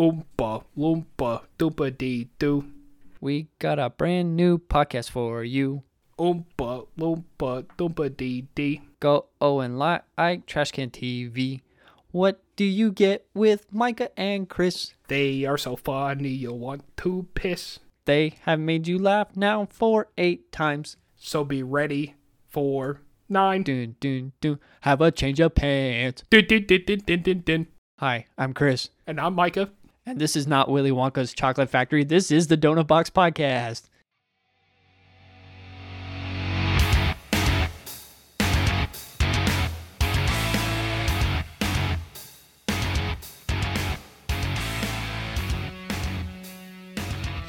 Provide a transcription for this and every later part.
Oompa loompa doopa dee doo. We got a brand new podcast for you. Oompa loompa doompa dee dee. Go oh and like Trashcan TV. What do you get with Micah and Chris? They are so funny you'll want to piss. They have made you laugh now for eight times. So be ready for nine. Dun dun dun. Have a change of pants. Dun, dun, dun, dun, dun, dun, dun. Hi, I'm Chris. And I'm Micah. And this is not Willy Wonka's Chocolate Factory. This is the Donut Box Podcast.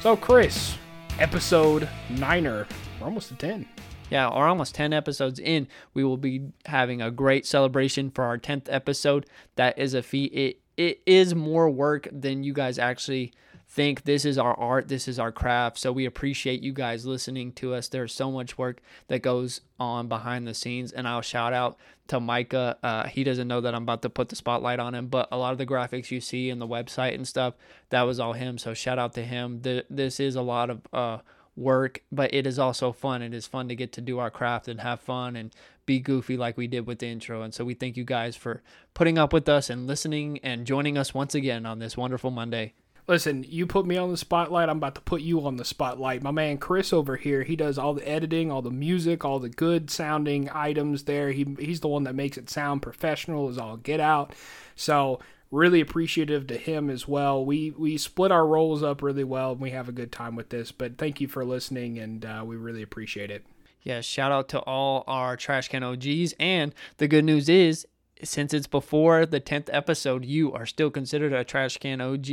So, Chris, episode niner. We're almost to 10. Yeah, or almost 10 episodes in, we will be having a great celebration for our 10th episode. That is a feat. It it is more work than you guys actually think. This is our art, this is our craft. So we appreciate you guys listening to us. There's so much work that goes on behind the scenes, and I'll shout out to Micah. Uh, he doesn't know that I'm about to put the spotlight on him, but a lot of the graphics you see in the website and stuff, that was all him. So shout out to him. The, this is a lot of uh, work, but it is also fun. It is fun to get to do our craft and have fun and be goofy like we did with the intro. And so we thank you guys for putting up with us and listening and joining us once again on this wonderful Monday. Listen, you put me on the spotlight. I'm about to put you on the spotlight. My man Chris over here, he does all the editing, all the music, all the good sounding items there. He he's the one that makes it sound professional as all get out. So really appreciative to him as well. We we split our roles up really well, and we have a good time with this. But thank you for listening, and uh, we really appreciate it. Yeah, shout out to all our trash can OGs. And the good news is, since it's before the 10th episode, you are still considered a trash can OG.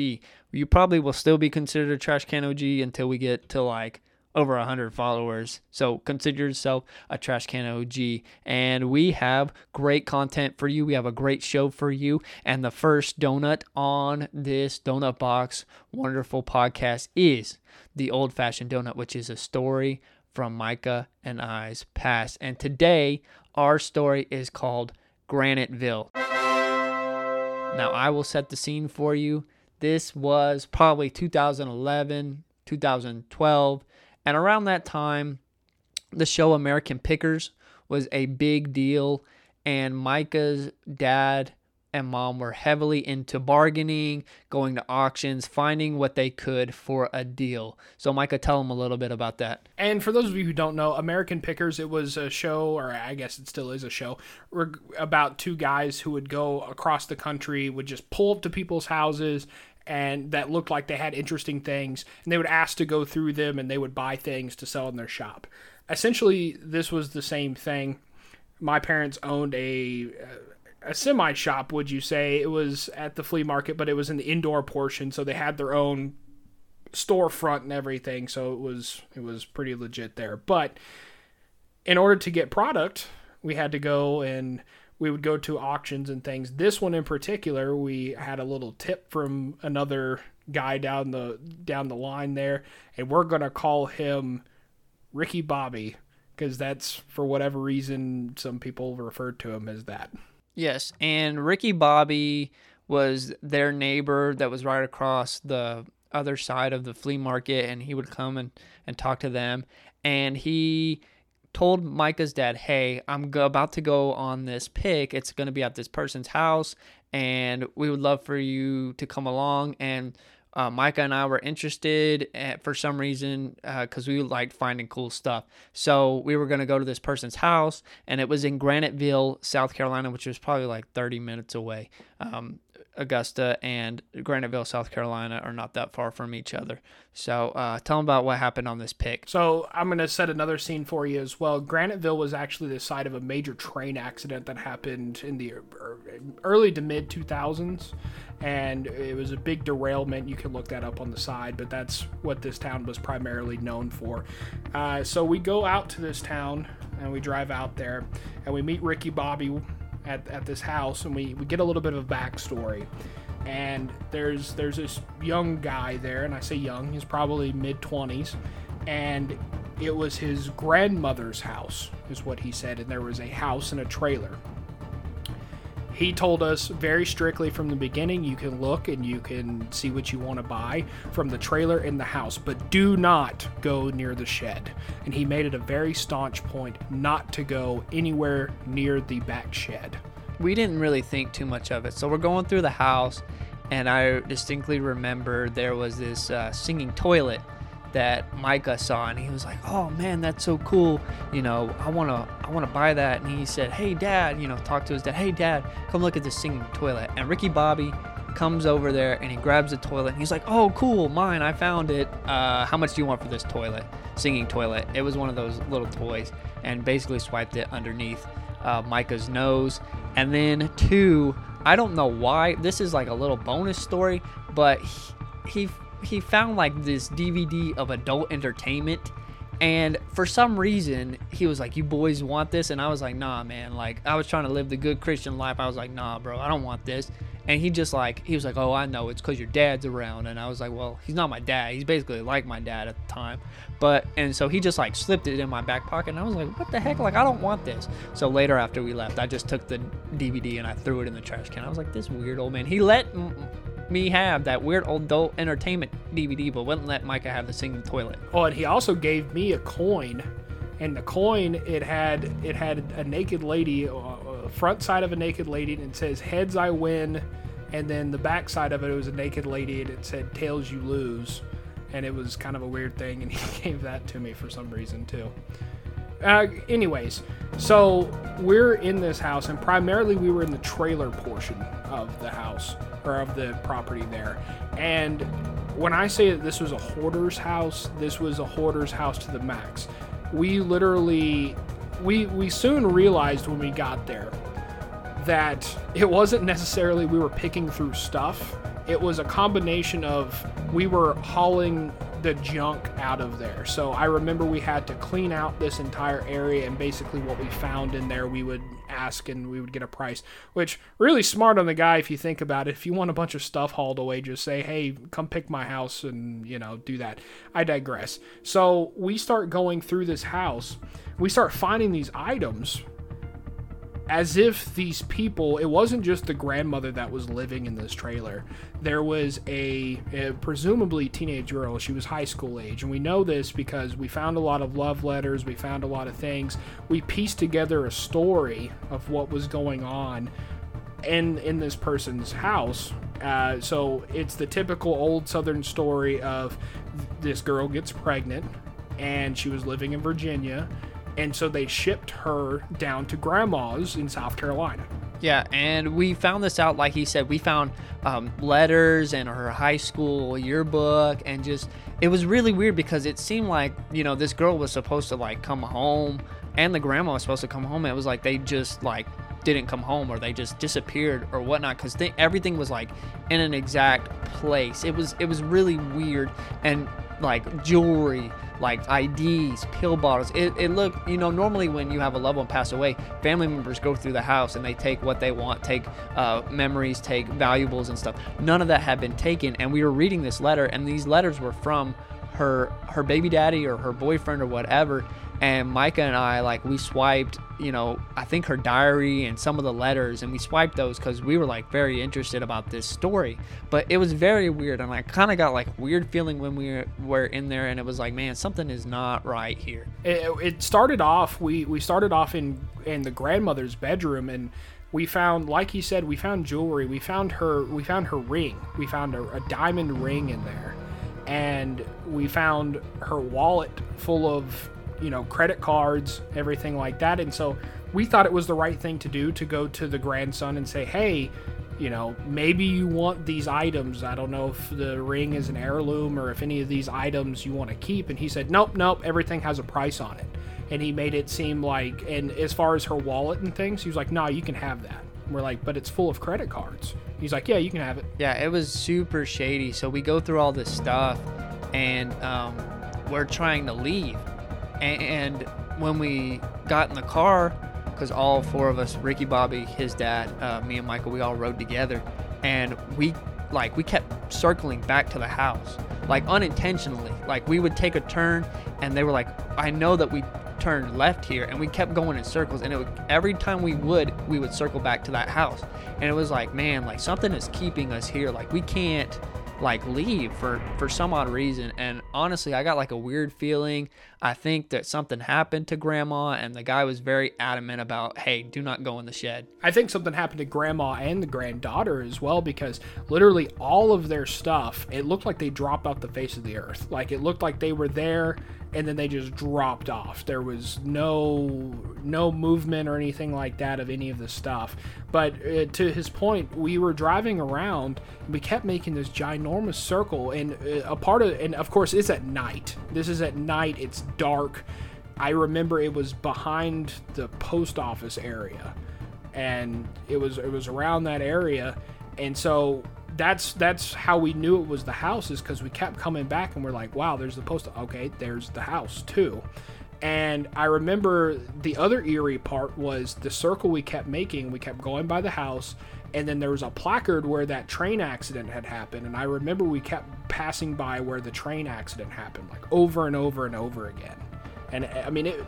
You probably will still be considered a trash can OG until we get to like over 100 followers. So consider yourself a trash can OG. And we have great content for you. We have a great show for you. And the first donut on this Donut Box wonderful podcast is the Old Fashioned Donut, which is a story from Micah and I's past. And today, our story is called Graniteville. Now, I will set the scene for you. This was probably 2011, 2012, and around that time, the show American Pickers was a big deal, and Micah's dad and mom were heavily into bargaining, going to auctions, finding what they could for a deal. So, Micah, tell them a little bit about that. And for those of you who don't know, American Pickers, it was a show, or I guess it still is a show, about two guys who would go across the country, would just pull up to people's houses. And that looked like they had interesting things, and they would ask to go through them, and they would buy things to sell in their shop. Essentially, this was the same thing. My parents owned a uh, a semi shop, would you say? It was at the flea market, but it was in the indoor portion, so they had their own storefront and everything, so it was it was pretty legit there. But in order to get product, we had to go and we would go to auctions and things. This one in particular, we had a little tip from another guy down the down the line there, and we're gonna call him Ricky Bobby because that's for whatever reason some people refer to him as that. Yes, and Ricky Bobby was their neighbor that was right across the other side of the flea market, and he would come and, and talk to them. And he told Micah's dad, Hey, I'm about to go on this pick. It's going to be at this person's house, and we would love for you to come along. And uh, Micah and I were interested at, eh, for some reason because uh, we liked finding cool stuff. So we were going to go to this person's house, and it was in Graniteville, South Carolina, which was probably like 30 minutes away. Um, Augusta and Graniteville, South Carolina are not that far from each other. So uh, tell them about what happened on this pick. So I'm going to set another scene for you as well. Graniteville was actually the site of a major train accident that happened in the early to mid 2000s. And it was a big derailment. You can look that up on the side, but that's what this town was primarily known for. Uh, so we go out to this town and we drive out there and we meet Ricky Bobby at, at this house and we, we get a little bit of a backstory. And there's there's this young guy there and i say young he's probably mid 20s and it was his grandmother's house is what he said and there was a house and a trailer He told us very strictly from the beginning you can look and you can see what you want to buy from the trailer in the house, but do not go near the shed. And he made it a very staunch point not to go anywhere near the back shed. We didn't really think too much of it. So we're going through the house, and I distinctly remember there was this uh, singing toilet that Micah saw and he was like, "Oh man, that's so cool. You know, I want to I want to buy that." And he said, "Hey dad, you know, talk to his dad. Hey dad, come look at this singing toilet." And Ricky Bobby comes over there and he grabs the toilet and he's like, "Oh, cool, mine. I found it. Uh, how much do you want for this toilet? Singing toilet. It was one of those little toys." And basically swiped it underneath uh, Micah's nose. And then two, I don't know why. This is like a little bonus story, but he, he he found like this DVD of adult entertainment and for some reason he was like you boys want this? And I was like nah man. Like I was trying to live the good Christian life. I was like nah bro I don't want this. And he just like he was like oh I know. It's cuz your dad's around. And I was like well he's not my dad. He's basically like my dad at the time. But and so he just like slipped it in my back pocket and I was like what the heck? Like I don't want this. So later after we left I just took the DVD and I threw it in the trash can. I was like this weird old man. He let me have that weird old adult entertainment DVD, but wouldn't let Micah have the singing toilet. Oh, and he also gave me a coin, and the coin it had it had a naked lady, uh, front side of a naked lady, and it says "Heads I win," and then the back side of it, it was a naked lady, and it said "Tails you lose," and it was kind of a weird thing, and he gave that to me for some reason too. Uh, anyways, so we're in this house, and primarily we were in the trailer portion of the house or of the property there. And when I say that this was a hoarder's house, this was a hoarder's house to the max. We literally, we we soon realized when we got there that it wasn't necessarily we were picking through stuff. It was a combination of we were hauling the junk out of there. So I remember we had to clean out this entire area, and basically what we found in there, we would ask and we would get a price. Which really smart on the guy if you think about it. If you want a bunch of stuff hauled away, just say, "Hey, come pick my house," and you know do that. I digress. So we start going through this house. We start finding these items as if these people, it wasn't just the grandmother that was living in this trailer. There was a, a, presumably teenage girl. She was high school age. And we know this because we found a lot of love letters, we found a lot of things. We pieced together a story of what was going on in, in this person's house. Uh, so it's the typical old Southern story of this girl gets pregnant and she was living in Virginia and so they shipped her down to grandma's in South Carolina. Yeah, and we found this out, like he said, we found um, letters and her high school yearbook, and just it was really weird because it seemed like you know this girl was supposed to like come home, and the grandma was supposed to come home. And it was like they just like didn't come home or they just disappeared or whatnot because everything was like in an exact place. It was it was really weird and like jewelry like IDs, pill bottles. It, it looked, you know, normally when you have a loved one pass away, family members go through the house and they take what they want, take uh, memories, take valuables and stuff. None of that had been taken. And we were reading this letter, and these letters were from her her baby daddy or her boyfriend or whatever and Micah and I like we swiped, you know, I think her diary and some of the letters, and we swiped those because we were like very interested about this story. But it was very weird, and I kind of got like weird feeling when we were in there, and it was like, man, something is not right here. It, it started off we we started off in in the grandmother's bedroom, and we found like he said we found jewelry we found her we found her ring we found a, a, diamond ring in there and we found her wallet full of you know, credit cards, everything like that. And so we thought it was the right thing to do to go to the grandson and say, hey, you know, maybe you want these items. I don't know if the ring is an heirloom or if any of these items you want to keep. And he said, nope, nope, everything has a price on it. And he made it seem like, and as far as her wallet and things, he was like, no, you can have that. We're like, but it's full of credit cards. He's like, yeah, you can have it. Yeah, it was super shady. So we go through all this stuff and um, we're trying to leave and when we got in the car, because all four of us, Ricky, Bobby, his dad, uh, me and Michael, we all rode together, and we like we kept circling back to the house, like unintentionally. Like we would take a turn, and they were like, "I know that we turn left here and we kept going in circles and it would, every time we would we would circle back to that house and it was like man like something is keeping us here like we can't like leave for for some odd reason and honestly i got like a weird feeling i think that something happened to grandma and the guy was very adamant about hey do not go in the shed I think something happened to grandma and the granddaughter as well because literally all of their stuff, it looked like they dropped off the face of the earth. Like it looked like they were there and then they just dropped off. There was no no movement or anything like that of any of the stuff. But uh, to his point, we were driving around and we kept making this ginormous circle and uh, a part of and of course it's at night. This is at night. It's dark. I remember it was behind the post office area and it was it was around that area and so that's that's how we knew it was the house is because we kept coming back and we're like wow there's the post okay there's the house too. And i remember the other eerie part was the circle we kept making we kept going by the house and then there was a placard where that train accident had happened and i remember we kept passing by where the train accident happened like over and over and over again. And i mean it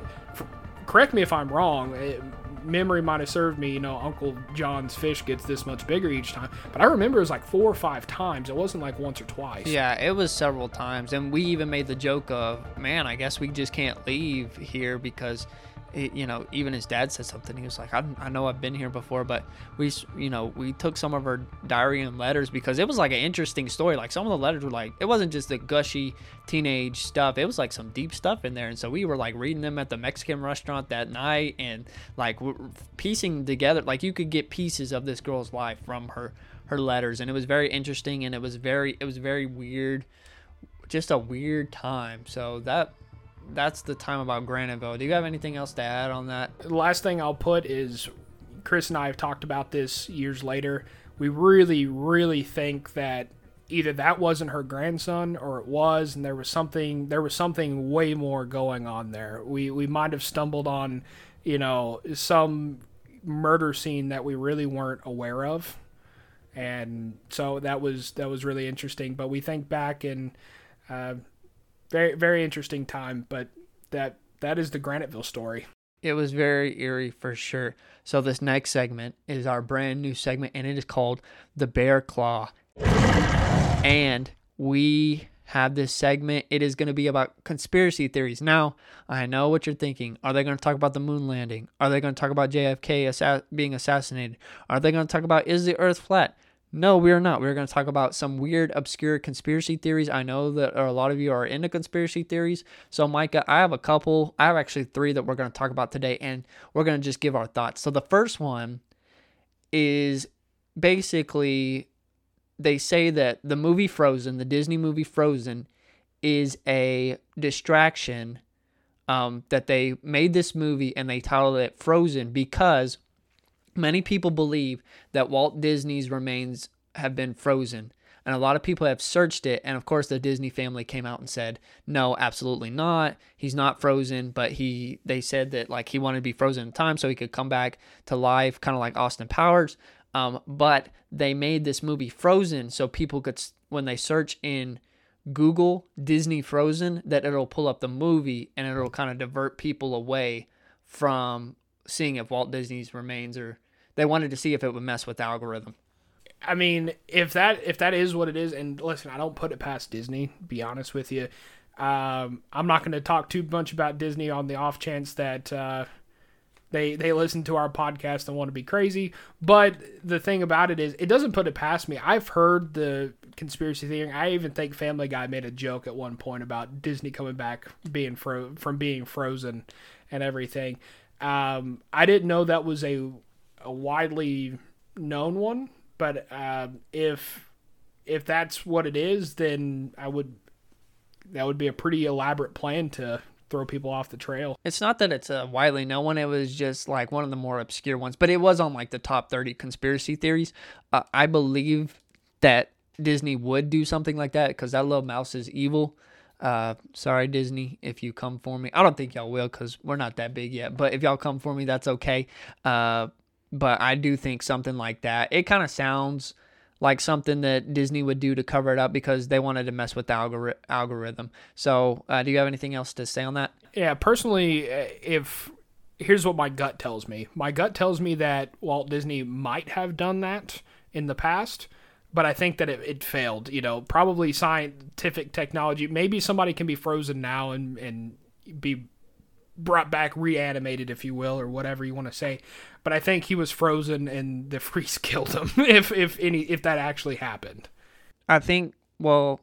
correct me if i'm wrong it, memory might have served me, you know, Uncle John's fish gets this much bigger each time. But I remember it was like four or five times. It wasn't like once or twice. Yeah, it was several times, and we even made the joke of, "Man, I guess we just can't leave here because." It, you know, even his dad said something. He was like, I, I know I've been here before, but we, you know, we took some of her diary and letters because it was like an interesting story. Like some of the letters were like, it wasn't just the gushy teenage stuff. It was like some deep stuff in there. And so we were like reading them at the Mexican restaurant that night and like piecing together, like you could get pieces of this girl's life from her, her letters. And it was very interesting and it was very, it was very weird just a weird time. So that that's the time about Graniteville. Do you have anything else to add on that? The last thing I'll put is Chris and I have talked about this years later. We really, really think that either that wasn't her grandson or it was, and there was something there was something way more going on there. We we might have stumbled on, you know, some murder scene that we really weren't aware of. And so that was that was really interesting. But we think back and uh, very very interesting time. But that that is the Graniteville story. It was very eerie for sure. So this next segment is our brand new segment, and it is called the Bear Claw. And we have this segment. It is going to be about conspiracy theories. Now, I know what you're thinking. Are they going to talk about the moon landing? Are they going to talk about JFK assa- being assassinated? Are they going to talk about is the Earth flat? No, we are not. We're going to talk about some weird, obscure conspiracy theories. I know that a lot of you are into conspiracy theories. So, Micah, I have a couple. I have actually three that we're going to talk about today, and we're going to just give our thoughts. So, the first one is basically they say that the movie Frozen, the Disney movie Frozen, is a distraction. Um, that they made this movie and they titled it Frozen because many people believe that Walt Disney's remains have been frozen. And a lot of people have searched it. And of course, the Disney family came out and said, no, absolutely not. He's not frozen. But he, they said that like he wanted to be frozen in time so he could come back to life, kind of like Austin Powers. Um, but they made this movie Frozen so people could, when they search in Google Disney Frozen, that it'll pull up the movie and it'll kind of divert people away from seeing if Walt Disney's remains or they wanted to see if it would mess with the algorithm. I mean, if that if that is what it is, and listen, I don't put it past Disney. Be honest with you, um, I'm not going to talk too much about Disney on the off chance that uh, they they listen to our podcast and want to be crazy. But the thing about it is, it doesn't put it past me. I've heard the conspiracy theory. I even think Family Guy made a joke at one point about Disney coming back being fro- from being frozen and everything. Um, I didn't know that was a a widely known one, but um, if if that's what it is, then I would that would be a pretty elaborate plan to throw people off the trail. It's not that it's a widely known one. It was just like one of the more obscure ones, but it was on like the top 30 conspiracy theories. Uh, I believe that Disney would do something like that because that little mouse is evil. Uh, sorry, Disney, if you come for me. I don't think y'all will because we're not that big yet. But if y'all come for me, that's okay. Uh, but I do think something like that. It kind of sounds like something that Disney would do to cover it up because they wanted to mess with the algori- algorithm. So, uh, do you have anything else to say on that? Yeah, personally, uh, if here's what my gut tells me. My gut tells me that Walt Disney might have done that in the past, but I think that it, it failed. You know, probably scientific technology. Maybe somebody can be frozen now and and be brought back reanimated if you will or whatever you want to say but i think he was frozen and the freeze killed him if if any if that actually happened I think, well,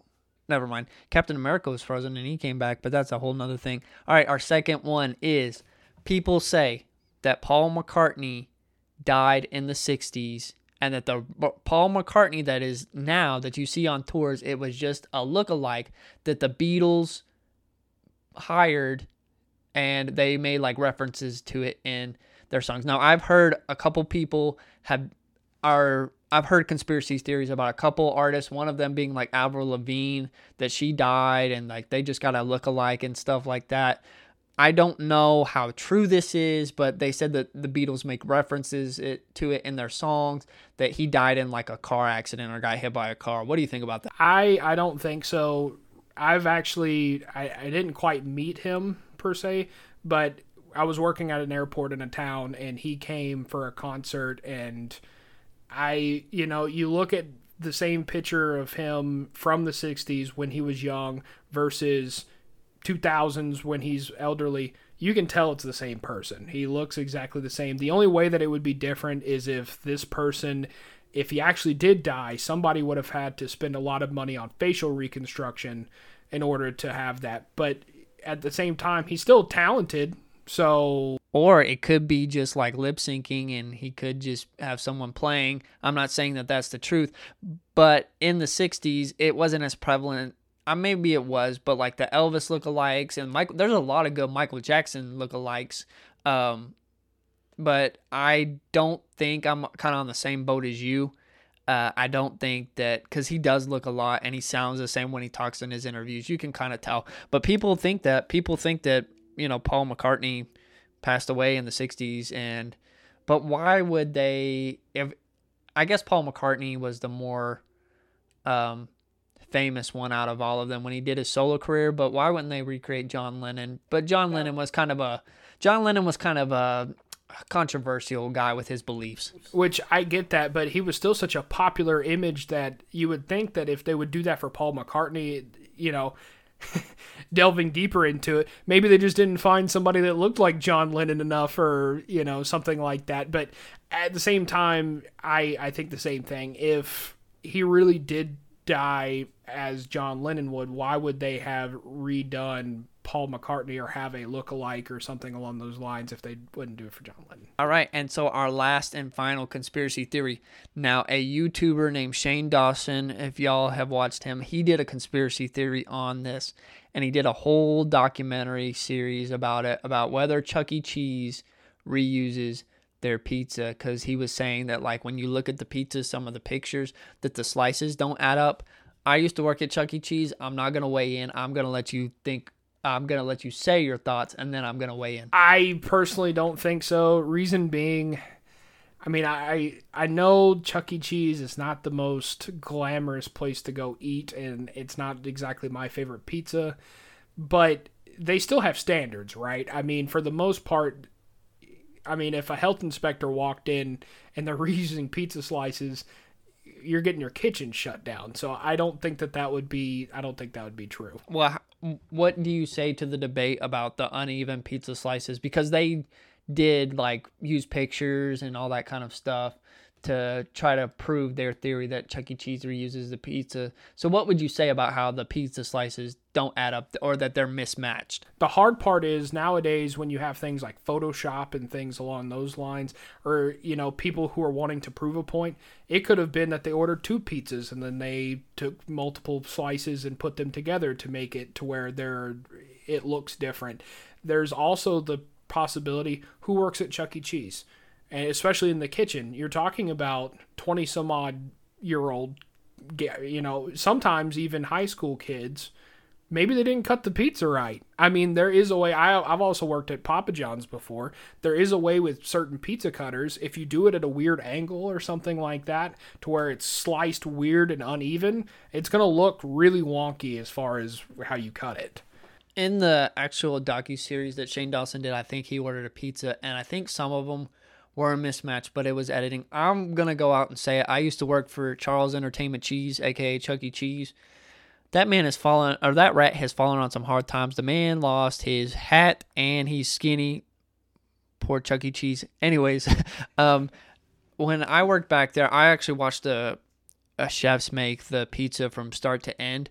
never mind. Captain America was frozen and he came back, but that's a whole nother thing. All right, our second one is people say that Paul McCartney died in the 60s and that the Paul McCartney that is now that you see on tours, it was just a look-alike that the Beatles hired and they made like references to it in their songs. Now, I've heard a couple people have are I've heard conspiracy theories about a couple artists, one of them being like Avril Lavigne, that she died and like they just got a look alike and stuff like that. I don't know how true this is, but they said that the Beatles make references it, to it in their songs that he died in like a car accident or got hit by a car. What do you think about that? I I don't think so. I've actually I, I didn't quite meet him per se, but I was working at an airport in a town and he came for a concert and I you know, you look at the same picture of him from the 60s when he was young versus 2000s when he's elderly, you can tell it's the same person. He looks exactly the same. The only way that it would be different is if this person if he actually did die, somebody would have had to spend a lot of money on facial reconstruction in order to have that. But at the same time, he's still talented. So Or it could be just like lip syncing and he could just have someone playing. I'm not saying that that's the truth, but in the 60s, it wasn't as prevalent. Uh, maybe it was, but like the Elvis lookalikes and Michael, there's a lot of good Michael Jackson lookalikes. Um, but I don't think I'm kind of on the same boat as you. Uh, I don't think that because he does look a lot and he sounds the same when he talks in his interviews. You can kind of tell. But people think that people think that you know Paul McCartney passed away in the '60s, and but why would they? If I guess Paul McCartney was the more um, famous one out of all of them when he did his solo career. But why wouldn't they recreate John Lennon? But John Lennon was kind of a John Lennon was kind of a controversial guy with his beliefs. Which I get that, but he was still such a popular image that you would think that if they would do that for Paul McCartney, you know, delving deeper into it, maybe they just didn't find somebody that looked like John Lennon enough or, you know, something like that. But at the same time, I, I think the same thing. If he really did die as John Lennon would, why would they have redone Paul McCartney or have a look-alike or something along those lines if they wouldn't do it for John Lennon? All right, and so our last and final conspiracy theory. Now, a YouTuber named Shane Dawson, if y'all have watched him, he did a conspiracy theory on this, and he did a whole documentary series about it, about whether Chuck E. Cheese reuses their pizza because he was saying that like when you look at the pizza some of the pictures that the slices don't add up i used to work at chuck e cheese i'm not to weigh in i'm to let you think i'm to let you say your thoughts and then i'm to weigh in I personally don't think so. Reason being, I mean, I I know Chuck E. Cheese is not the most glamorous place to go eat, and it's not exactly my favorite pizza, but they still have standards, right? I mean, for the most part, I mean, if a health inspector walked in and they're reusing pizza slices, you're getting your kitchen shut down. So I don't think that that would be. I don't think that would be true. well what do you say to the debate about the uneven pizza slices because they did like use pictures and all that kind of stuff to try to prove their theory that Chuck E. Cheese reuses the pizza. So what would you say about how the pizza slices don't add up or that they're mismatched? The hard part is nowadays when you have things like Photoshop and things along those lines, or you know people who are wanting to prove a point. It could have been that they ordered two pizzas and then they took multiple slices and put them together to make it to where they're it looks different. There's also the possibility who works at Chuck E. Cheese, and especially in the kitchen, you're talking about twenty some odd year old, you know, sometimes even high school kids maybe they didn't cut the pizza right. I mean, there is a way. I, I've also worked at Papa John's before. There is a way with certain pizza cutters. If you do it at a weird angle or something like that, to where it's sliced weird and uneven, it's gonna look really wonky as far as how you cut it. In the actual docu series that Shane Dawson did, I think he ordered a pizza, and I think some of them were a mismatch, but it was editing. I'm gonna go out and say it. I used to work for Charles Entertainment Cheese, aka Chuck E. Cheese that man has fallen or that rat has fallen on some hard times. The man lost his hat and he's skinny. Poor Chuck E. Cheese. Anyways, um, when I worked back there, I actually watched the chefs make the pizza from start to end.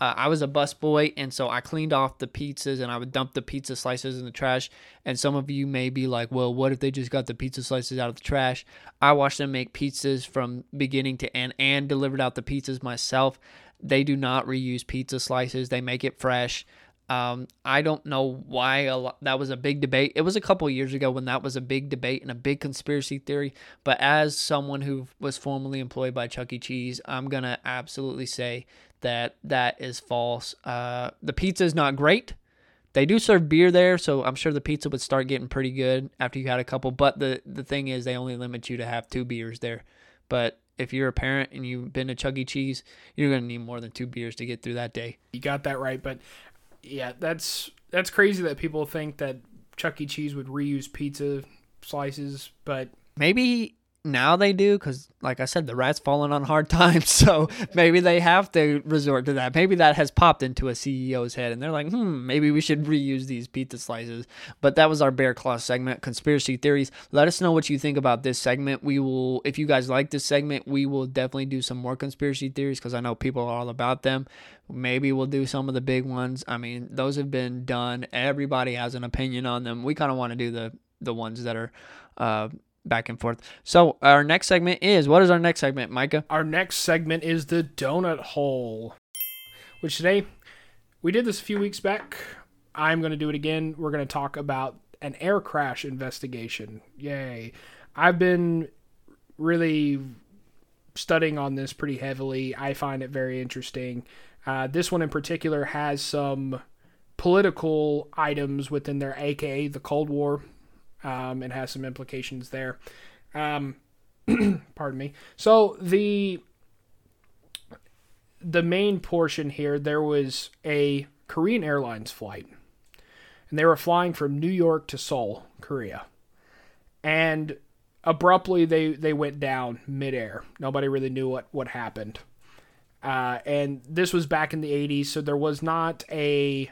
Uh, I was a busboy, and so I cleaned off the pizzas and I would dump the pizza slices in the trash. And some of you may be like, well, what if they just got the pizza slices out of the trash? I watched them make pizzas from beginning to end and delivered out the pizzas myself. They do not reuse pizza slices. They make it fresh. Um, I don't know why lot, that was a big debate. It was a couple years ago when that was a big debate and a big conspiracy theory. But as someone who was formerly employed by Chuck E. Cheese, I'm gonna absolutely say that that is false. Uh, the pizza is not great. They do serve beer there, so I'm sure the pizza would start getting pretty good after you had a couple. But the the thing is, they only limit you to have two beers there. But if you're a parent and you've been to Chuck E. Cheese, you're gonna need more than two beers to get through that day. You got that right, but yeah, that's that's crazy that people think that Chuck E. Cheese would reuse pizza slices, but maybe now they do because like i said the rat's fallen on hard times so maybe they have to resort to that. Maybe that has popped into a ceo's head and they're like hmm maybe we should reuse these pizza slices. But that was our bear claw segment conspiracy theories. Let us know what you think about this segment. We will if you guys like this segment we will definitely do some more conspiracy theories because i know people are all about them. Maybe we'll do some of the big ones. I mean those have been done. Everybody has an opinion on them. We kind of want to do the the ones that are uh back and forth. So our next segment is what is our next segment, Micah? Our next segment is the donut hole, which today we did this a few weeks back. I'm going to do it again. We're going to talk about an air crash investigation. Yay! I've been really studying on this pretty heavily. I find it very interesting. Uh, this one in particular has some political items within there, aka the Cold War um, and has some implications there. Um, pardon me. So the the main portion here, there was a Korean Airlines flight, and they were flying from New York to Seoul, Korea, and abruptly they they went down midair. Nobody really knew what what happened. Uh, and this was back in the 80s, so there was not a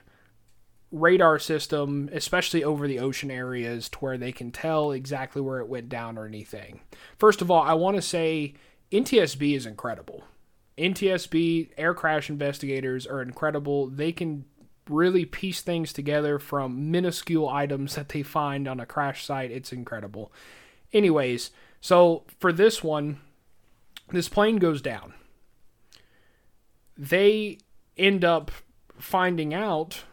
radar system, especially over the ocean areas, to where they can tell exactly where it went down or anything. First of all, I want to say NTSB is incredible. NTSB air crash investigators are incredible. They can really piece things together from minuscule items that they find on a crash site. It's incredible. Anyways, so for this one, this plane goes down. They end up finding out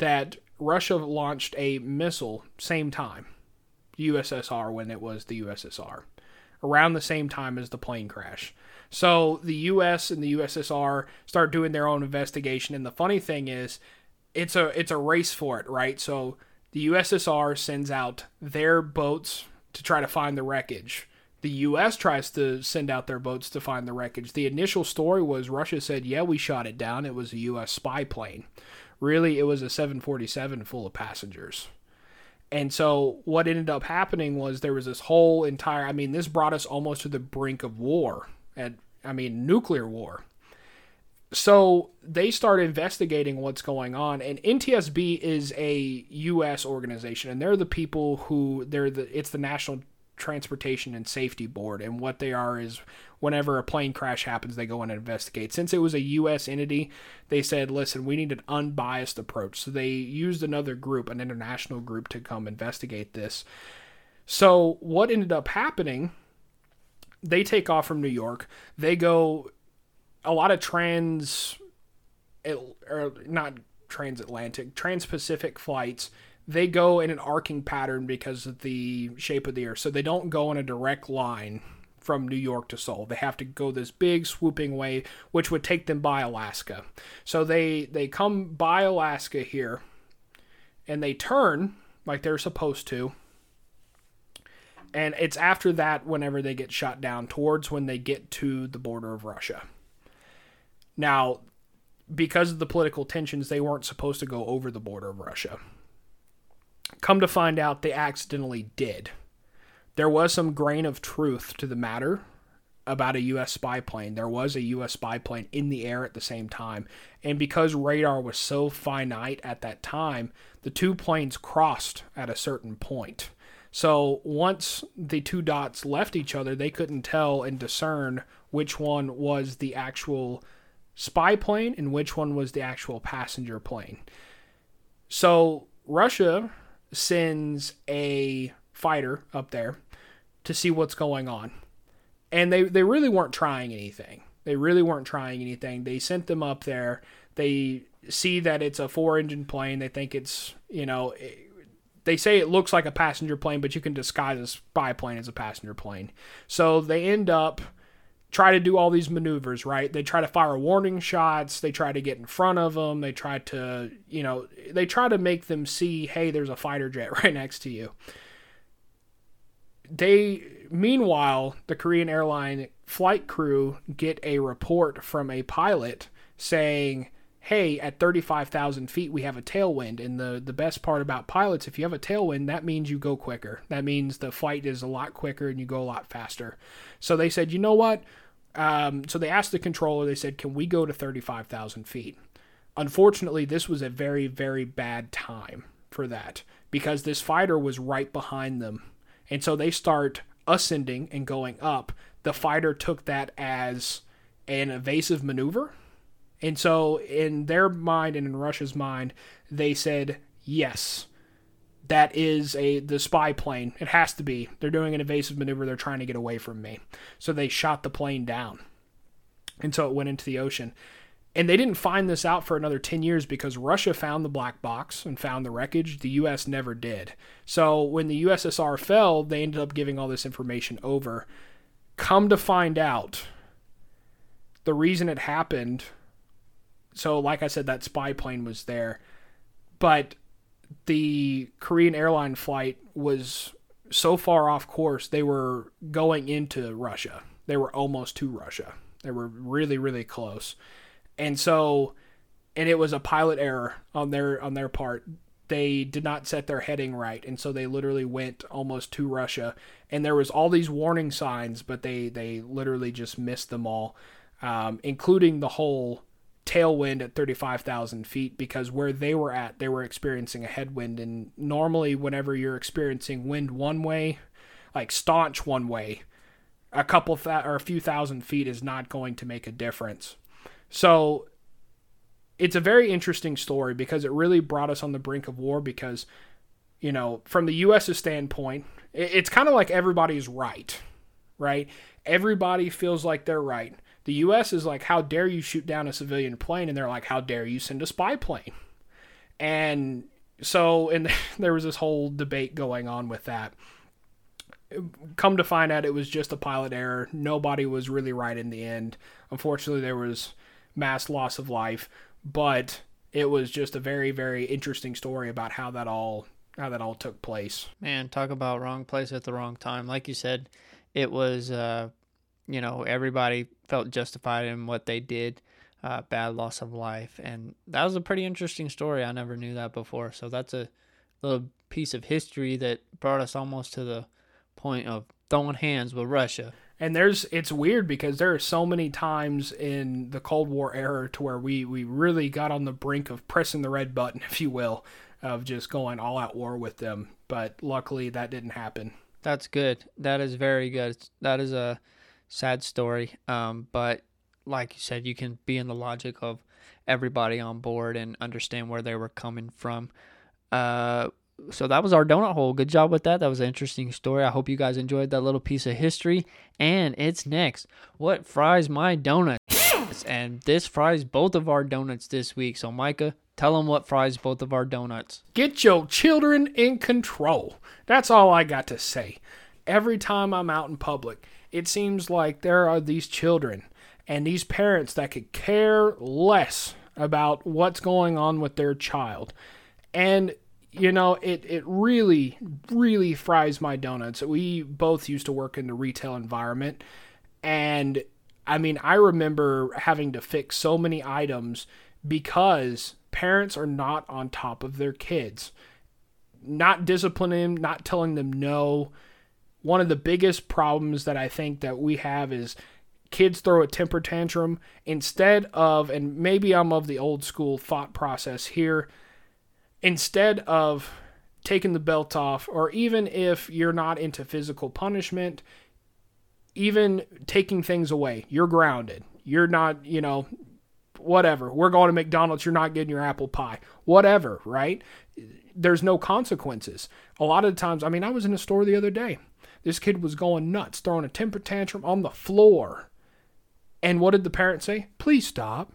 that Russia launched a missile same time, USSR when it was the USSR, around the same time as the plane crash. So the US and the USSR start doing their own investigation and the funny thing is it's a it's a race for it, right? So the USSR sends out their boats to try to find the wreckage. The US tries to send out their boats to find the wreckage. The initial story was Russia said, "Yeah, we shot it down. It was a US spy plane." Really, it was a 747 full of passengers. And so what ended up happening was there was this whole entire I mean this brought us almost to the brink of war and I mean nuclear war. So they start investigating what's going on and NTSB is a US organization and they're the people who they're the it's the National Transportation and Safety Board and what they are is whenever a plane crash happens, they go in and investigate. Since it was a U.S. entity, they said, listen, we need an unbiased approach. So they used another group, an international group, to come investigate this. So what ended up happening, they take off from New York. They go, a lot of trans, or not transatlantic, trans-Pacific flights they go in an arcing pattern because of the shape of the earth. So they don't go in a direct line from New York to Seoul. They have to go this big swooping way, which would take them by Alaska. So they they come by Alaska here, and they turn like they're supposed to. And it's after that, whenever they get shot down, towards when they get to the border of Russia. Now, because of the political tensions, they weren't supposed to go over the border of Russia. Come to find out, they accidentally did. There was some grain of truth to the matter about a U.S. spy plane. There was a U.S. spy plane in the air at the same time. And because radar was so finite at that time, the two planes crossed at a certain point. So once the two dots left each other, they couldn't tell and discern which one was the actual spy plane and which one was the actual passenger plane. So Russia sends a fighter up there to see what's going on. And they, they really weren't trying anything. They really weren't trying anything. They sent them up there. They see that it's a four engine plane. They think it's, you know, they say it looks like a passenger plane, but you can disguise a spy plane as a passenger plane. So they end up try to do all these maneuvers, right? They try to fire warning shots, they try to get in front of them, they try to, you know, they try to make them see, hey, there's a fighter jet right next to you. They meanwhile, the Korean airline flight crew get a report from a pilot saying, hey, at 35,000 feet, we have a tailwind. And the, the best part about pilots, if you have a tailwind, that means you go quicker. That means the flight is a lot quicker and you go a lot faster. So they said, you know what? Um, so they asked the controller, they said, can we go to 35,000 feet? Unfortunately, this was a very, very bad time for that because this fighter was right behind them. And so they start ascending and going up. The fighter took that as an evasive maneuver. And so, in their mind and in Russia's mind, they said, yes, that is a the spy plane. It has to be. They're doing an evasive maneuver. They're trying to get away from me. So they shot the plane down. And so it went into the ocean. And they didn't find this out for another 10 years because Russia found the black box and found the wreckage. The US never did. So when the USSR fell, they ended up giving all this information over. Come to find out, the reason it happened so like I said that spy plane was there. But the Korean airline flight was so far off course, they were going into Russia. They were almost to Russia. They were really, really close. And so, and it was a pilot error on their on their part. They did not set their heading right, and so they literally went almost to Russia. And there was all these warning signs, but they they literally just missed them all, um, including the whole tailwind at 35,000 feet because where they were at, they were experiencing a headwind. And normally, whenever you're experiencing wind one way, like staunch one way, a couple th- or a few thousand feet is not going to make a difference. So it's a very interesting story because it really brought us on the brink of war because, you know, from the U.S.'s standpoint, it's kind of like everybody's right, right? Everybody feels like they're right the U.S. is like, how dare you shoot down a civilian plane? And they're like, how dare you send a spy plane? And so, and there was this whole debate going on with that. Come to find out, it was just a pilot error. Nobody was really right in the end. Unfortunately, there was mass loss of life, but it was just a very, very interesting story about how that all how that all took place. Man, talk about wrong place at the wrong time. Like you said, it was uh, you know, everybody felt justified in what they did. Uh, bad loss of life, and that was a pretty interesting story. I never knew that before, so that's a little piece of history that brought us almost to the point of throwing hands with Russia. And there's it's weird because there are so many times in the Cold War era to where we we really got on the brink of pressing the red button, if you will, of just going all out war with them. But luckily that didn't happen. That's good. That is very good. That is a sad story. Um, but like you said, you can be in the logic of everybody on board and understand where they were coming from. Uh, so that was our donut hole. Good job with that. That was an interesting story. I hope you guys enjoyed that little piece of history. And it's next. What fries my donuts? and this fries both of our donuts this week. So Micah, tell them what fries both of our donuts. Get your children in control. That's all I got to say. Every time I'm out in public, it seems like there are these children and these parents that could care less about what's going on with their child. And you know, it, it really, really fries my donuts. We both used to work in the retail environment. And I mean, I remember having to fix so many items because parents are not on top of their kids, not disciplining them, not telling them no. One of the biggest problems that I think that we have is kids throw a temper tantrum instead of, and maybe I'm of the old school thought process here, instead of taking the belt off, or even if you're not into physical punishment, even taking things away, you're grounded. You're not, you know, whatever. We're going to McDonald's, you're not getting your apple pie. Whatever, right? There's no consequences. A lot of the times, I mean, I was in a store the other day. This kid was going nuts, throwing a temper tantrum on the floor. And what did the parent say? Please stop.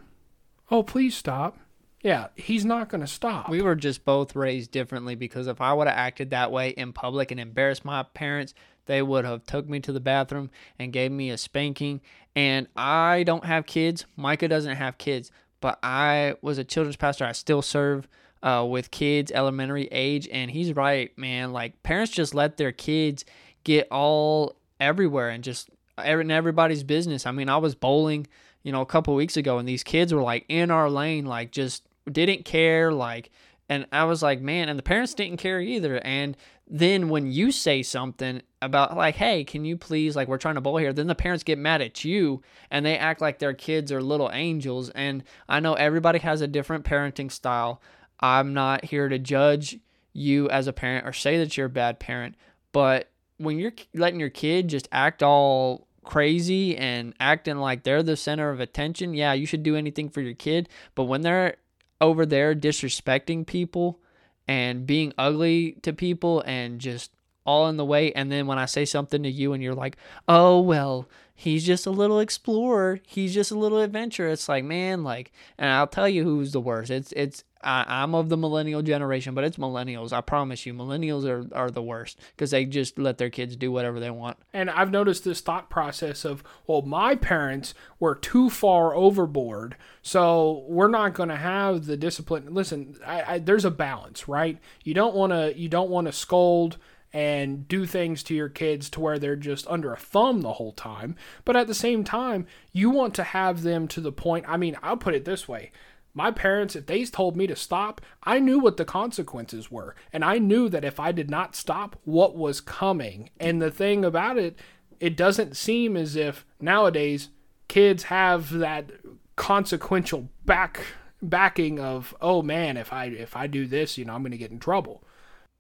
Oh, please stop. Yeah, he's not going to stop. We were just both raised differently because if I would have acted that way in public and embarrassed my parents, they would have took me to the bathroom and gave me a spanking. And I don't have kids. Micah doesn't have kids, but I was a children's pastor. I still serve uh, with kids elementary age, and he's right, man. Like parents just let their kids get all everywhere and just in everybody's business. I mean, I was bowling, you know, a couple weeks ago, and these kids were like in our lane, like just didn't care, like. And I was like, man, and the parents didn't care either. And then when you say something about like hey can you please like we're trying to bowl here then the parents get mad at you and they act like their kids are little angels and i know everybody has a different parenting style i'm not here to judge you as a parent or say that you're a bad parent but when you're letting your kid just act all crazy and acting like they're the center of attention yeah you should do anything for your kid but when they're over there disrespecting people and being ugly to people and just all in the way. And then when I say something to you and you're like, oh, well, he's just a little explorer. He's just a little adventurer. It's like, man, like, and I'll tell you who's the worst. It's, it's, I, am of the millennial generation, but it's millennials. I promise you, millennials are, are the worst because they just let their kids do whatever they want. And I've noticed this thought process of, well, my parents were too far overboard, so we're not going to have the discipline. Listen, I, I, there's a balance, right? You don't want to you don't want to scold and do things to your kids to where they're just under a thumb the whole time. But at the same time, you want to have them to the point. I mean, I'll put it this way my parents, if they told me to stop, I knew what the consequences were. And I knew that if I did not stop, what was coming. And the thing about it, it doesn't seem as if nowadays kids have that consequential back backing of oh man if i if i do this you know i'm going to get in trouble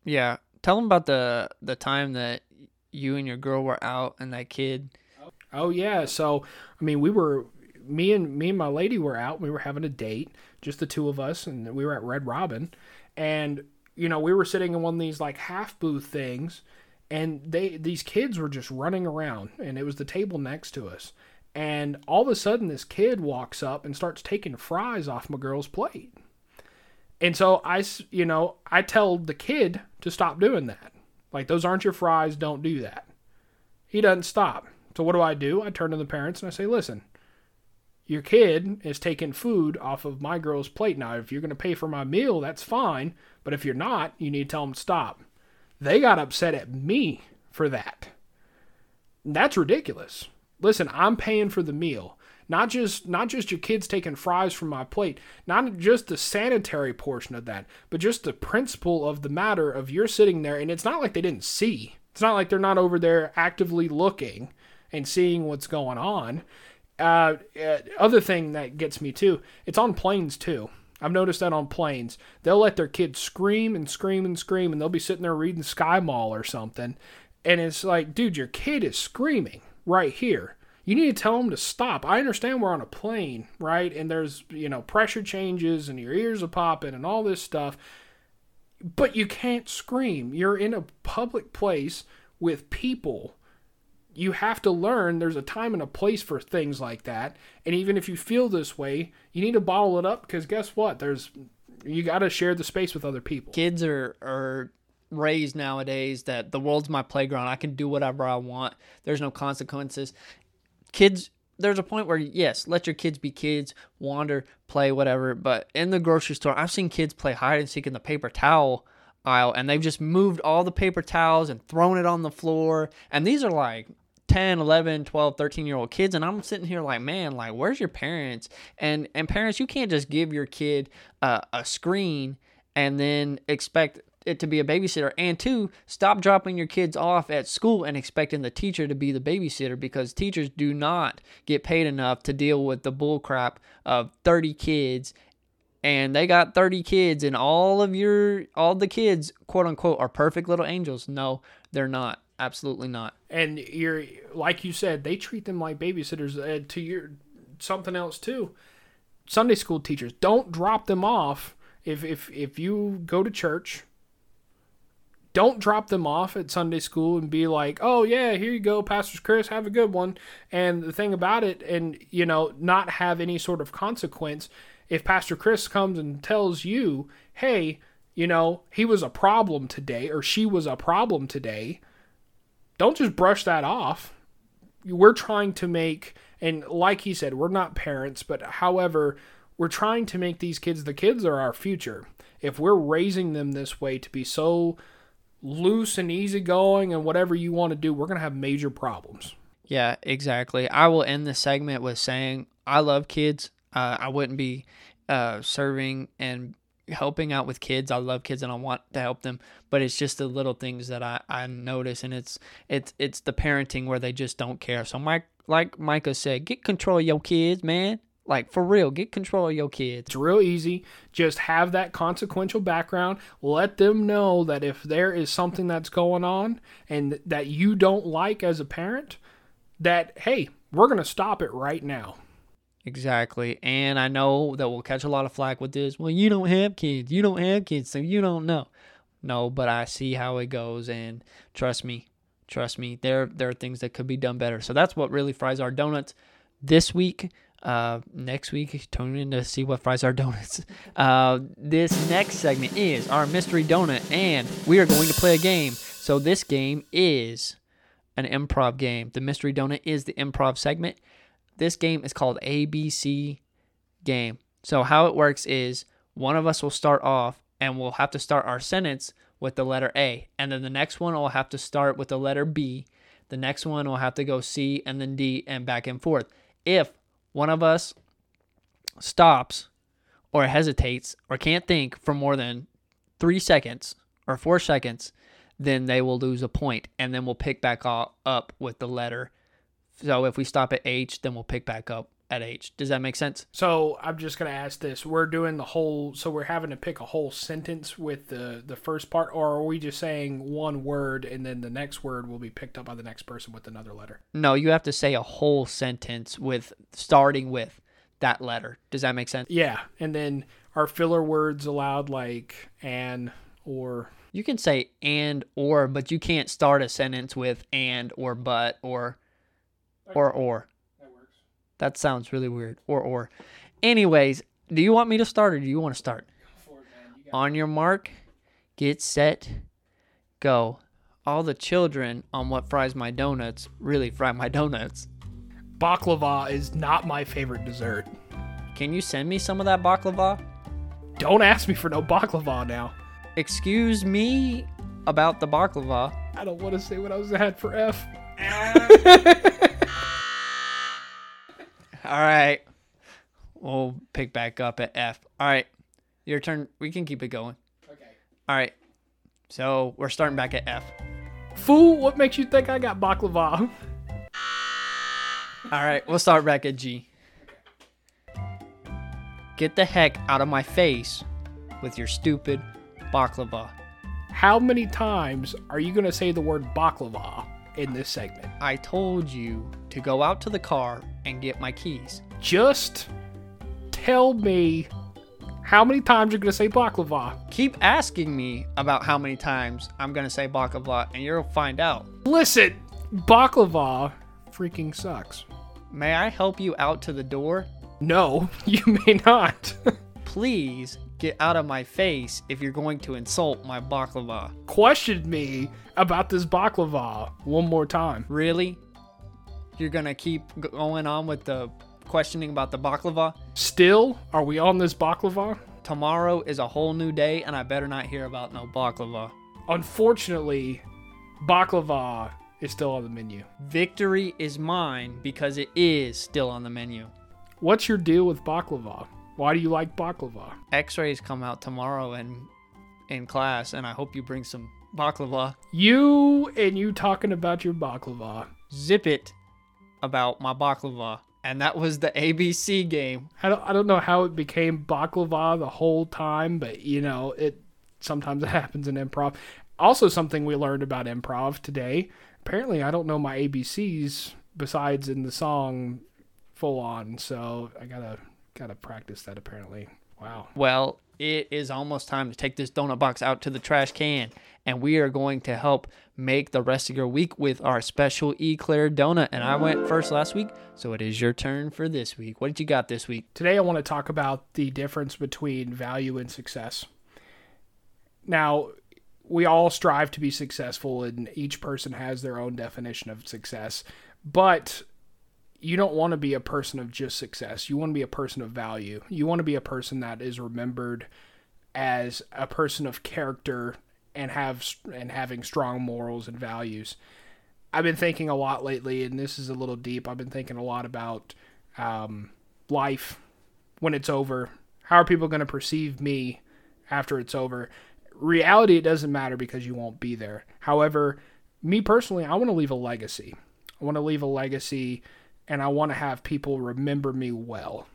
yeah tell them about the the time that you and your girl were out and that kid oh yeah so i mean we were me and me and my lady were out. We were having a date, just the two of us, and we were at Red Robin, and you know we were sitting in one of these like half booth things, and they these kids were just running around, and it was the table next to us, and all of a sudden this kid walks up and starts taking fries off my girl's plate, and so I you know I tell the kid to stop doing that, like those aren't your fries, don't do that. He doesn't stop. So what do I do? I turn to the parents and I say, listen your kid is taking food off of my girl's plate. Now, if you're going to pay for my meal, that's fine. But if you're not, you need to tell them to stop. They got upset at me for that. That's ridiculous. Listen, I'm paying for the meal. Not just not just your kids taking fries from my plate, not just the sanitary portion of that, but just the principle of the matter of you're sitting there and it's not like they didn't see. It's not like they're not over there actively looking and seeing what's going on. Uh, uh, other thing that gets me too, it's on planes too. I've noticed that on planes. They'll let their kids scream and scream and scream, and they'll be sitting there reading Sky Mall or something. And it's like, dude, your kid is screaming right here. You need to tell them to stop. I understand we're on a plane, right? And there's, you know, pressure changes and your ears are popping and all this stuff. But you can't scream. You're in a public place with people you have to learn there's a time and a place for things like that. And even if you feel this way, you need to bottle it up because guess what? There's you got to share the space with other people. Kids are are raised nowadays that the world's my playground. I can do whatever I want. There's no consequences. Kids, there's a point where yes, let your kids be kids, wander, play, whatever. But in the grocery store, I've seen kids play hide and seek in the paper towel aisle, and they've just moved all the paper towels and thrown it on the floor. And these are like 10 11 12 13 year old kids and i'm sitting here like man like where's your parents? And and parents you can't just give your kid uh, a screen and then expect it to be a babysitter. And two stop dropping your kids off at school and expecting the teacher to be the babysitter because teachers do not get paid enough to deal with the bull crap of 30 kids. And they got 30 kids and all of your all the kids quote unquote are perfect little angels. No they're not absolutely not. And you're like you said they treat them like babysitters uh, to your something else too. Sunday school teachers don't drop them off if if if you go to church. Don't drop them off at sunday school and be like oh yeah here you go pastor chris have a good one. And the thing about it and you know not have any sort of consequence if pastor chris comes and tells you hey you know he was a problem today or she was a problem today don't just brush that off. We're trying to make, and like he said, we're not parents, but however, we're trying to make these kids, the kids are our future. If we're raising them this way to be so loose and easygoing and whatever you want to do, we're going to have major problems. Yeah, exactly. I will end this segment with saying I love kids. Uh, I wouldn't be uh, serving and helping out with kids. I love kids and I want to help them, but it's just the little things that I, I notice and it's it's it's the parenting where they just don't care. So Mike like Micah said, get control of your kids, man. Like for real, get control of your kids. It's real easy. Just have that consequential background. Let them know that if there is something that's going on and that you don't like as a parent, that hey, we're going to stop it right now. Exactly. And I know that we'll catch a lot of flack with this. Well, you don't have kids. You don't have kids, so you don't know. No, but I see how it goes and trust me, trust me, there there are things that could be done better. So that's what really fries our donuts this week. Uh, next week, tune in to see what fries our donuts. Uh, this next segment is our mystery donut, and we are going to play a game. So this game is an improv game. The mystery donut is the improv segment. This game is called ABC game. So how it works is one of us will start off and we'll have to start our sentence with the letter A, and then the next one will have to start with the letter B. The next one will have to go C and then D and back and forth. If one of us stops or hesitates or can't think for more than three seconds or four seconds, then they will lose a point, and then we'll pick back up with the letter so if we stop at H, then we'll pick back up at H. Does that make sense? So I'm just gonna ask this: We're doing the whole, so we're having to pick a whole sentence with the the first part, or are we just saying one word and then the next word will be picked up by the next person with another letter? No, you have to say a whole sentence with starting with that letter. Does that make sense? Yeah, and then are filler words allowed, like and or? You can say and or, but you can't start a sentence with and or but or or or. That works. That sounds really weird. Or or. Anyways, do you want me to start or do you want to start? It, on your mark, get set, go. All the children on what fries my donuts really fry my donuts. Baklava is not my favorite dessert. Can you send me some of that baklava? Don't ask me for no baklava now. Excuse me about the baklava. I don't want to say what I was at for F. All right. We'll pick back up at F. All right. Your turn. We can keep it going. Okay. All right. So we're starting back at F. Fool, what makes you think I got baklava? All right. We'll start back at G. Get the heck out of my face with your stupid baklava. How many times are you going to say the word baklava in this segment? I told you to go out to the car and get my keys. Just tell me how many times you're going to say baklava. Keep asking me about how many times I'm going to say baklava, and you'll find out. Listen, baklava freaking sucks. May I help you out to the door? No, you may not. Please Get out of my face if you're going to insult my baklava. Questioned me about this baklava one more time. Really? You're gonna keep going on with the questioning about the baklava? Still, are we on this baklava? Tomorrow is a whole new day, and I better not hear about no baklava. Unfortunately, baklava is still on the menu. Victory is mine because it is still on the menu. What's your deal with baklava? Why do you like baklava? X-rays come out tomorrow in in class, and I hope you bring some baklava. You and you talking about your baklava. Zip it about my baklava. And that was the ABC game. I don't, I don't know how it became baklava the whole time, but you know, it sometimes it happens in improv. Also, something we learned about improv today. Apparently, I don't know my ABCs besides in the song full on, so I gotta gotta practice that. Apparently, wow. Well, it is almost time to take this donut box out to the trash can, and we are going to help make the rest of your week with our special Eclair donut. And I went first last week, so it is your turn for this week. What did you got this week? Today, I want to talk about the difference between value and success. Now, we all strive to be successful, and each person has their own definition of success. But you don't want to be a person of just success. You want to be a person of value. You want to be a person that is remembered as a person of character and have and having strong morals and values. I've been thinking a lot lately, and this is a little deep. I've been thinking a lot about um, life when it's over. How are people going to perceive me after it's over? Reality, it doesn't matter because you won't be there. However, me personally, I want to leave a legacy. I want to leave a legacy, and I want to have people remember me well.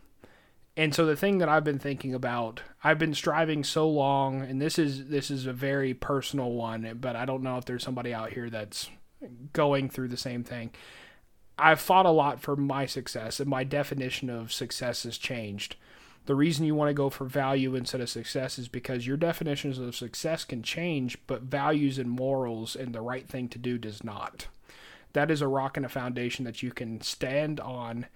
And so the thing that I've been thinking about, I've been striving so long, and this is this is a very personal one, but I don't know if there's somebody out here that's going through the same thing. I've fought a lot for my success, and my definition of success has changed. The reason you want to go for value instead of success is because your definitions of success can change, but values and morals and the right thing to do does not. That is a rock and a foundation that you can stand on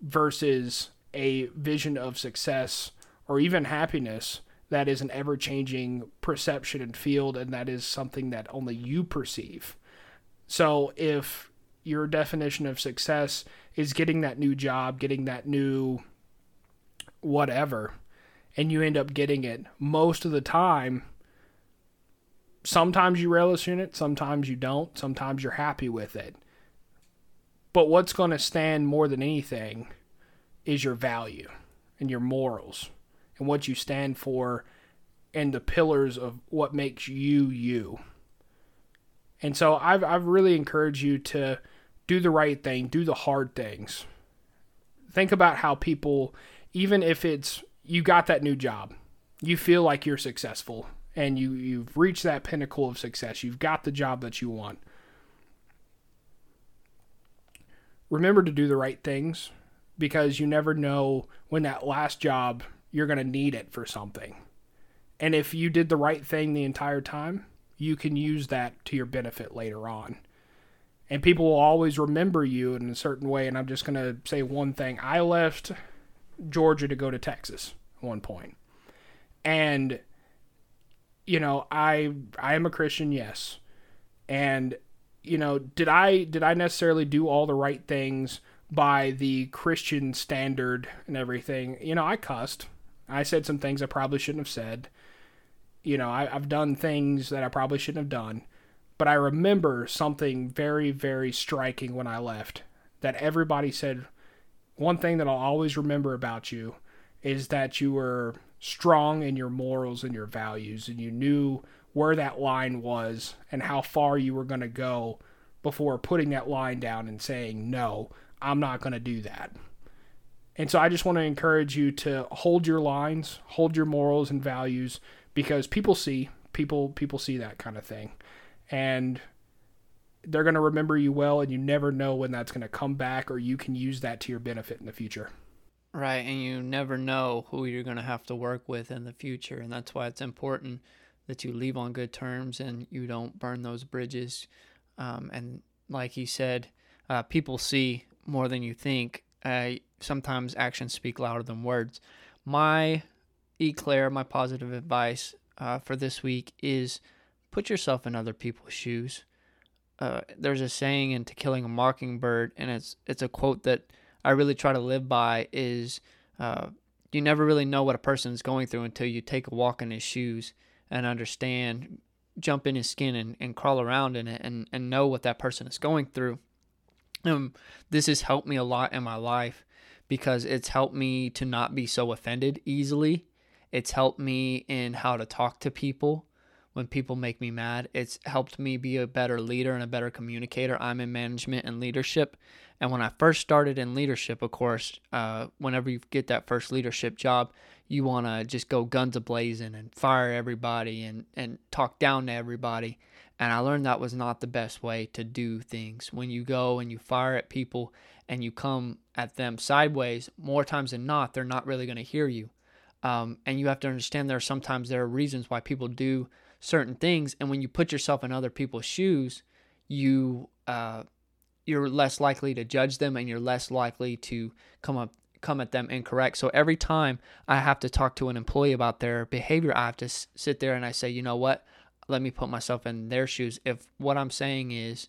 versus a vision of success or even happiness that is an ever changing perception and field, and that is something that only you perceive. So if your definition of success is getting that new job, getting that new whatever, and you end up getting it most of the time, sometimes you relish in it, sometimes you don't, sometimes you're happy with it. But what's going to stand more than anything is your value and your morals and what you stand for and the pillars of what makes you you. And so I've I've really encouraged you to do the right thing, do the hard things. Think about how people even if it's you got that new job, you feel like you're successful and you you've reached that pinnacle of success. You've got the job that you want. Remember to do the right things because you never know when that last job you're going to need it for something. And if you did the right thing the entire time, you can use that to your benefit later on. And people will always remember you in a certain way. And I'm just going to say one thing. I left Georgia to go to Texas at one point. And you know, I I am a Christian, yes. And you know, did I did I necessarily do all the right things by the Christian standard and everything? You know, I cussed. I said some things I probably shouldn't have said. You know, I, I've done things that I probably shouldn't have done. But I remember something very, very striking when I left that everybody said one thing that I'll always remember about you is that you were strong in your morals and your values and you knew where that line was and how far you were going to go before putting that line down and saying, no, I'm not going to do that. And so I just want to encourage you to hold your lines, hold your morals and values because people see, people people see that kind of thing. And they're going to remember you well and you never know when that's going to come back or you can use that to your benefit in the future. Right, and you never know who you're going to have to work with in the future, and that's why it's important that you leave on good terms and you don't burn those bridges. Um, and like he said, uh, people see more than you think. Uh, sometimes actions speak louder than words. My eclair my positive advice uh, for this week is put yourself in other people's shoes. Uh, there's a saying in To Killing a Mockingbird, and it's it's a quote that I really try to live by. Is uh, you never really know what a person is going through until you take a walk in his shoes and understand, jump in his skin and, and crawl around in it and, and know what that person is going through. Um, this has helped me a lot in my life because it's helped me to not be so offended easily. It's helped me in how to talk to people when people make me mad. It's helped me be a better leader and a better communicator. I'm in management and leadership. And when I first started in leadership, of course, uh, whenever you get that first leadership job, you want to just go guns a blazing and fire everybody and, and talk down to everybody. And I learned that was not the best way to do things. When you go and you fire at people and you come at them sideways, more times than not, they're not really going to hear you. Um, and you have to understand there are sometimes there are reasons why people do certain things and when you put yourself in other people's shoes you uh, you're less likely to judge them and you're less likely to come up come at them incorrect. So every time i have to talk to an employee about their behavior i have to s- sit there and i say you know what? Let me put myself in their shoes. If what i'm saying is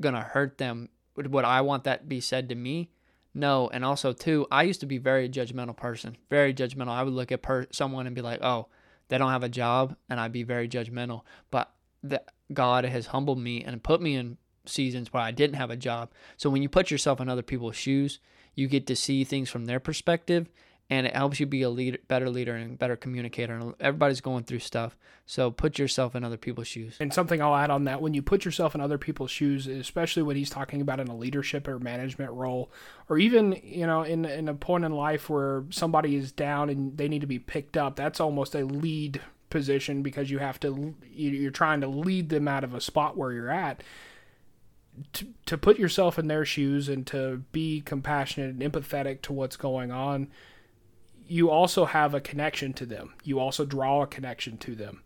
gonna hurt them would i want that be said to me? No. And also too i used to be very judgmental person very judgmental. I would look at per- someone and be like oh they don't have a job and I'd be very judgmental. But that God has humbled me and put me in seasons where I didn't have a job. So when you put yourself in other people's shoes, you get to see things from their perspective and it helps you be a leader, better leader and better communicator. And everybody's going through stuff, so put yourself in other people's shoes. And something I'll add on that: when you put yourself in other people's shoes, especially when he's talking about in a leadership or management role, or even you know in in a point in life where somebody is down and they need to be picked up, that's almost a lead position because you have to you're trying to lead them out of a spot where you're at. To, to put yourself in their shoes and to be compassionate and empathetic to what's going on you also have a connection to them. You also draw a connection to them.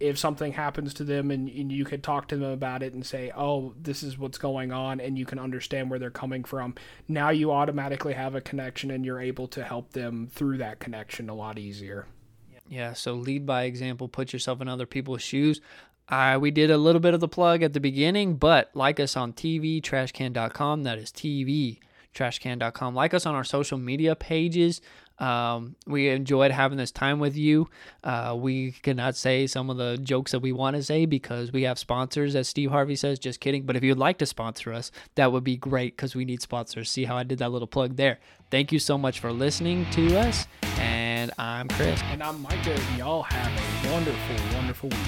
If something happens to them and, and, you could talk to them about it and say, oh, this is what's going on, and you can understand where they're coming from, now you automatically have a connection and you're able to help them through that connection a lot easier. Yeah, so lead by example, put yourself in other people's shoes. Uh, we did a little bit of the plug at the beginning, but like us on TV, trashcan.com. That is TV, trashcan.com. Like us on our social media pages. Um, we enjoyed having this time with you. Uh, we cannot say some of the jokes that we want to say because we have sponsors, as Steve Harvey says. Just kidding. But if you'd like to sponsor us, that would be great because we need sponsors. See how I did that little plug there. Thank you so much for listening to us. And I'm Chris. And I'm Micah. Y'all have a wonderful, wonderful week.